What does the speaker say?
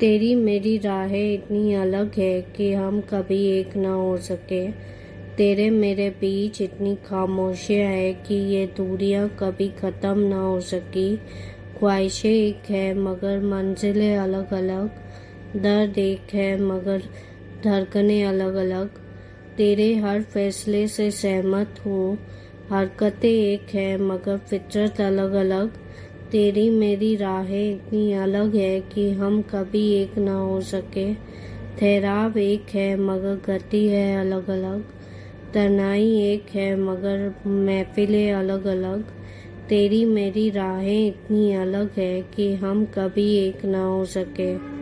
तेरी मेरी राहें इतनी अलग है कि हम कभी एक ना हो सके। तेरे मेरे बीच इतनी खामोशियाँ है कि ये दूरियाँ कभी ख़त्म ना हो सकी। ख्वाहिशें एक है, मगर मंजिलें अलग अलग दर्द एक है, मगर धड़कने अलग अलग तेरे हर फैसले से सहमत हूँ, हरकतें एक है, मगर फितरत अलग अलग तेरी मेरी राहें इतनी अलग है कि हम कभी एक ना हो सके। ठहराव एक है, मगर गति है अलग अलग तनाई एक है, मगर महफिलें अलग अलग तेरी मेरी राहें इतनी अलग है कि हम कभी एक ना हो सके।